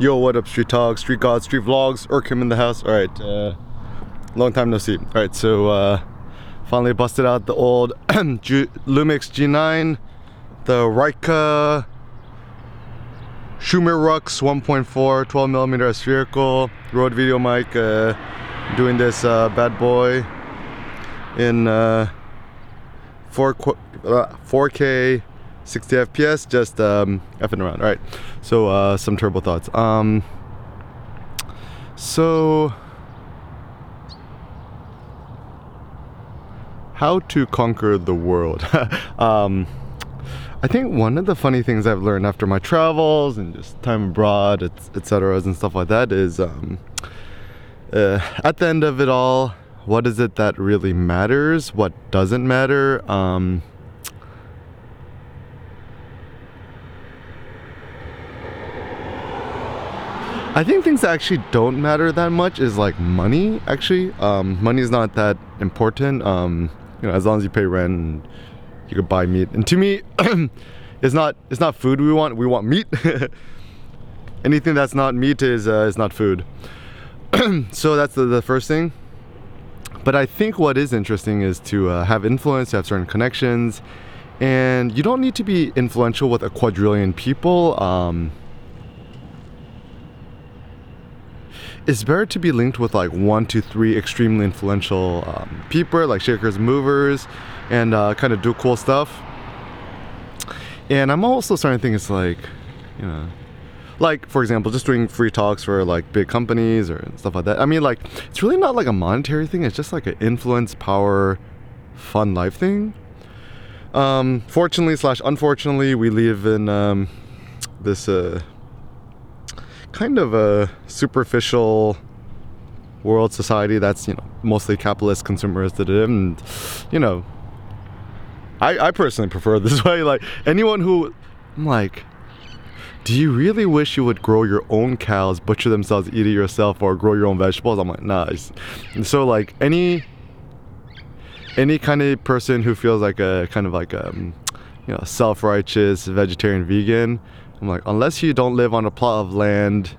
Yo, what up, Street Talk, Street God, Street Vlogs, Eric Kim in the house. All right, uh, long time no see. All right, so uh, finally busted out the old Lumix G9, the Rika Schumer Rux 1.4 12 millimeter spherical Rode video mic. Uh, doing this uh, bad boy in uh, 4 qu- uh, 4K 60 FPS, just um, effing around. All right, so uh, some turbo thoughts. Um, so, how to conquer the world? um, I think one of the funny things I've learned after my travels and just time abroad, etc., et and stuff like that is um, uh, at the end of it all, what is it that really matters? What doesn't matter? Um, I think things that actually don't matter that much is like money. Actually, um, money is not that important. Um, you know, as long as you pay rent, you could buy meat. And to me, it's not it's not food we want. We want meat. Anything that's not meat is uh, is not food. so that's the, the, first thing. But I think what is interesting is to uh, have influence, to have certain connections, and you don't need to be influential with a quadrillion people. Um, it's better to be linked with like one to three extremely influential um, people, like shakers, movers, and uh, kind of do cool stuff. And I'm also starting to think it's like, you know, like for example, just doing free talks for like big companies or stuff like that. I mean, like it's really not like a monetary thing. It's just like an influence, power, fun life thing. Um, fortunately slash unfortunately, we live in um, this uh, kind of a superficial world society that's you know mostly capitalist consumerist and you know I, I personally prefer this way. Like anyone who I'm like do you really wish you would grow your own cows butcher themselves eat it yourself or grow your own vegetables? I'm like nah and so like any any kind of person who feels like a kind of like a um, you know self-righteous vegetarian vegan I'm like, unless you don't live on a plot of land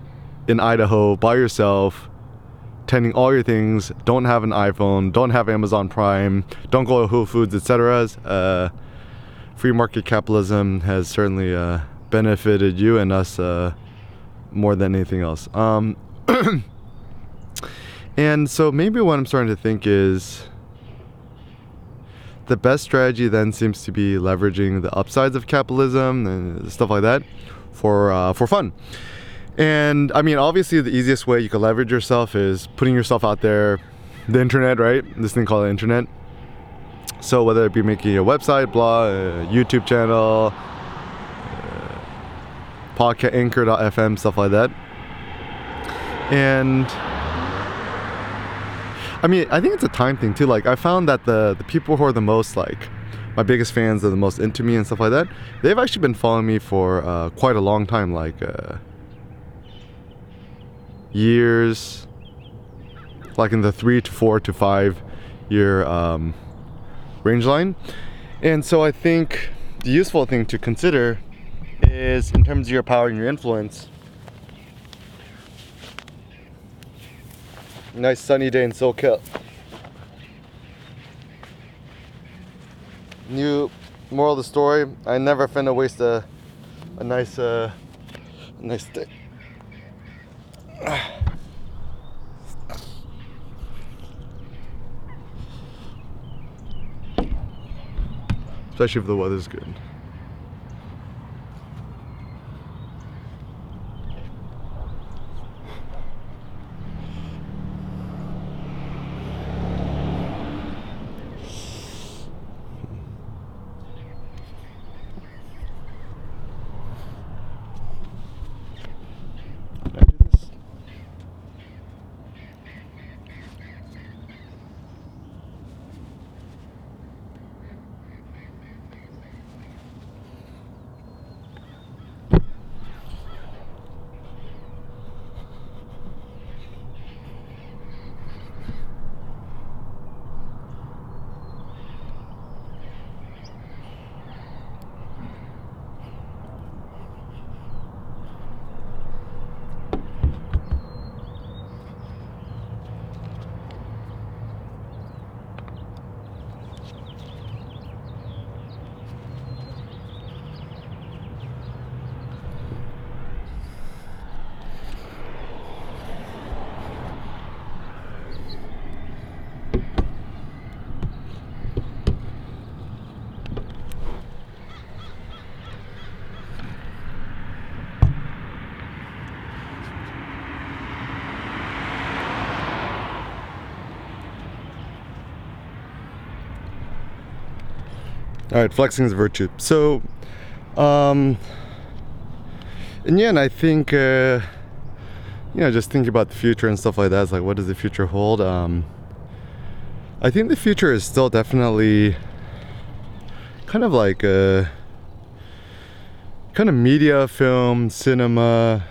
in Idaho by yourself, tending all your things, don't have an iPhone, don't have Amazon Prime, don't go to Whole Foods, etc. Uh, free market capitalism has certainly uh, benefited you and us uh, more than anything else. Um, and so maybe what I'm starting to think is the best strategy then seems to be leveraging the upsides of capitalism and stuff like that for uh, for fun. And I mean, obviously, the easiest way you can leverage yourself is putting yourself out there, the internet, right? This thing called the internet. So whether it be making a website, blog, a YouTube channel, uh, podcast, Anchor.fm, stuff like that. And I mean, I think it's a time thing too. Like I found that the the people who are the most like my biggest fans, are the most into me and stuff like that. They've actually been following me for uh, quite a long time, like uh, years, like in the three to four to five year um, range line. And so I think the useful thing to consider is in terms of your power and your influence. Nice sunny day in SoCal. New moral of the story: I never finna waste a a nice uh, a nice day. Especially if the weather's good. All right, flexing is a virtue. So, um, and yeah, and I think, uh, you know, just thinking about the future and stuff like that. It's like, what does the future hold? Um, I think the future is still definitely kind of like a kind of media, film, cinema,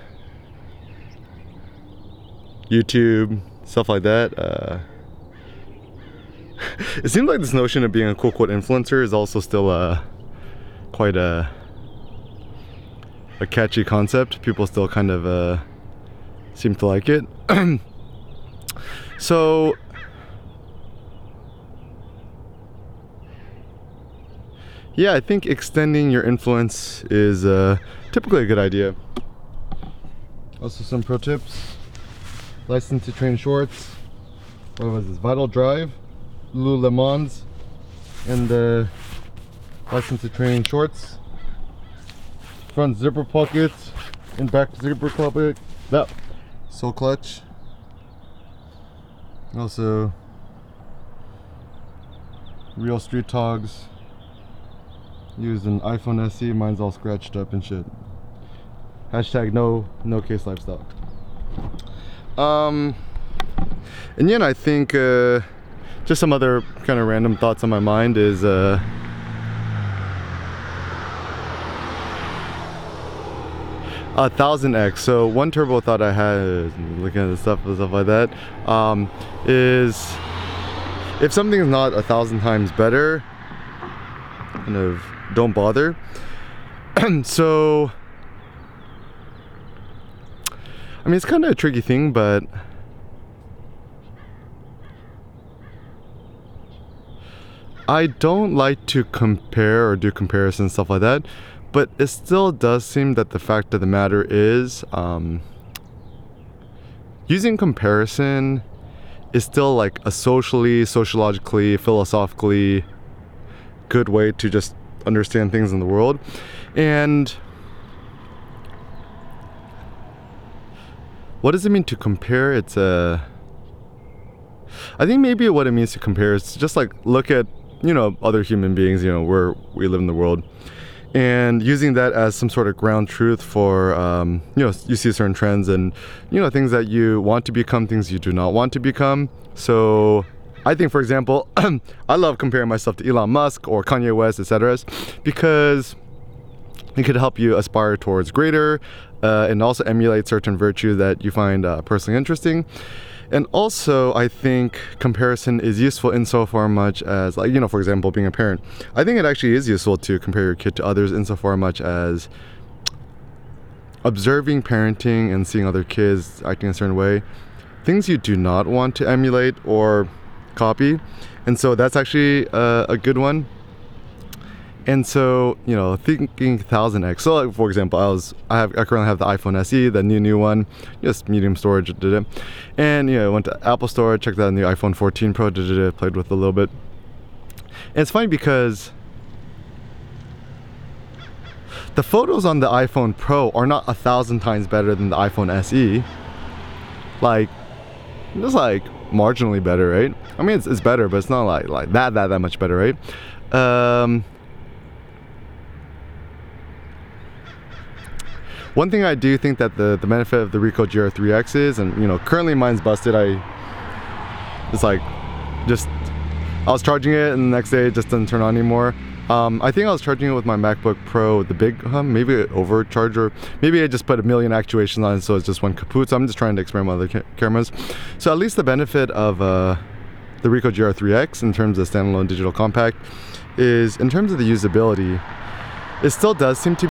YouTube, stuff like that. Uh, it seems like this notion of being a quote quote influencer is also still uh, quite a a catchy concept. People still kind of uh, seem to like it. so yeah, I think extending your influence is uh, typically a good idea. Also, some pro tips: license to train shorts. What was this? Vital Drive. Lululemons and the license to train shorts. Front zipper pockets and back zipper pocket. That sole clutch. Also real street togs. Used an iPhone SE. Mine's all scratched up and shit. Hashtag no no case lifestyle. Um, and yeah, I think. Uh, just some other kind of random thoughts on my mind is uh, a thousand X. So one turbo thought I had looking at the stuff and stuff like that um, is if something is not a thousand times better, kind of don't bother. so I mean it's kind of a tricky thing, but I don't like to compare or do comparisons and stuff like that, but it still does seem that the fact of the matter is um, using comparison is still like a socially, sociologically, philosophically good way to just understand things in the world. And what does it mean to compare? It's a I think maybe what it means to compare is just like look at you know other human beings you know where we live in the world. And using that as some sort of ground truth for um, you know you see certain trends and you know things that you want to become things you do not want to become. So i think for example i love comparing myself to elon musk or kanye west etc because it could help you aspire towards greater uh, and also emulate certain virtue that you find uh, personally interesting and also, I think comparison is useful in so far much as, like, you know, for example, being a parent. I think it actually is useful to compare your kid to others in so far much as observing parenting and seeing other kids acting a certain way, things you do not want to emulate or copy. And so that's actually a, a good one and so, you know, thinking 1000x. So, like, for example, I was I have I currently have the iPhone SE, the new new one, just medium storage, did it. And you know, I went to Apple Store, checked out the new iPhone 14 Pro, did it, played with a little bit. And it's funny because the photos on the iPhone Pro are not a thousand times better than the iPhone SE. Like, just like marginally better, right? I mean, it's, it's better, but it's not like like that that that much better, right? Um, One thing I do think that the, the benefit of the Ricoh GR3X is, and you know, currently mine's busted. I, it's like, just, I was charging it and the next day it just doesn't turn on anymore. Um, I think I was charging it with my MacBook Pro, the big, um, maybe an overcharger. Maybe I just put a million actuations on so it's just one kaput. So I'm just trying to experiment with other ca cameras. So at least the benefit of uh, the Ricoh GR3X in terms of standalone digital compact is in terms of the usability, it still does seem to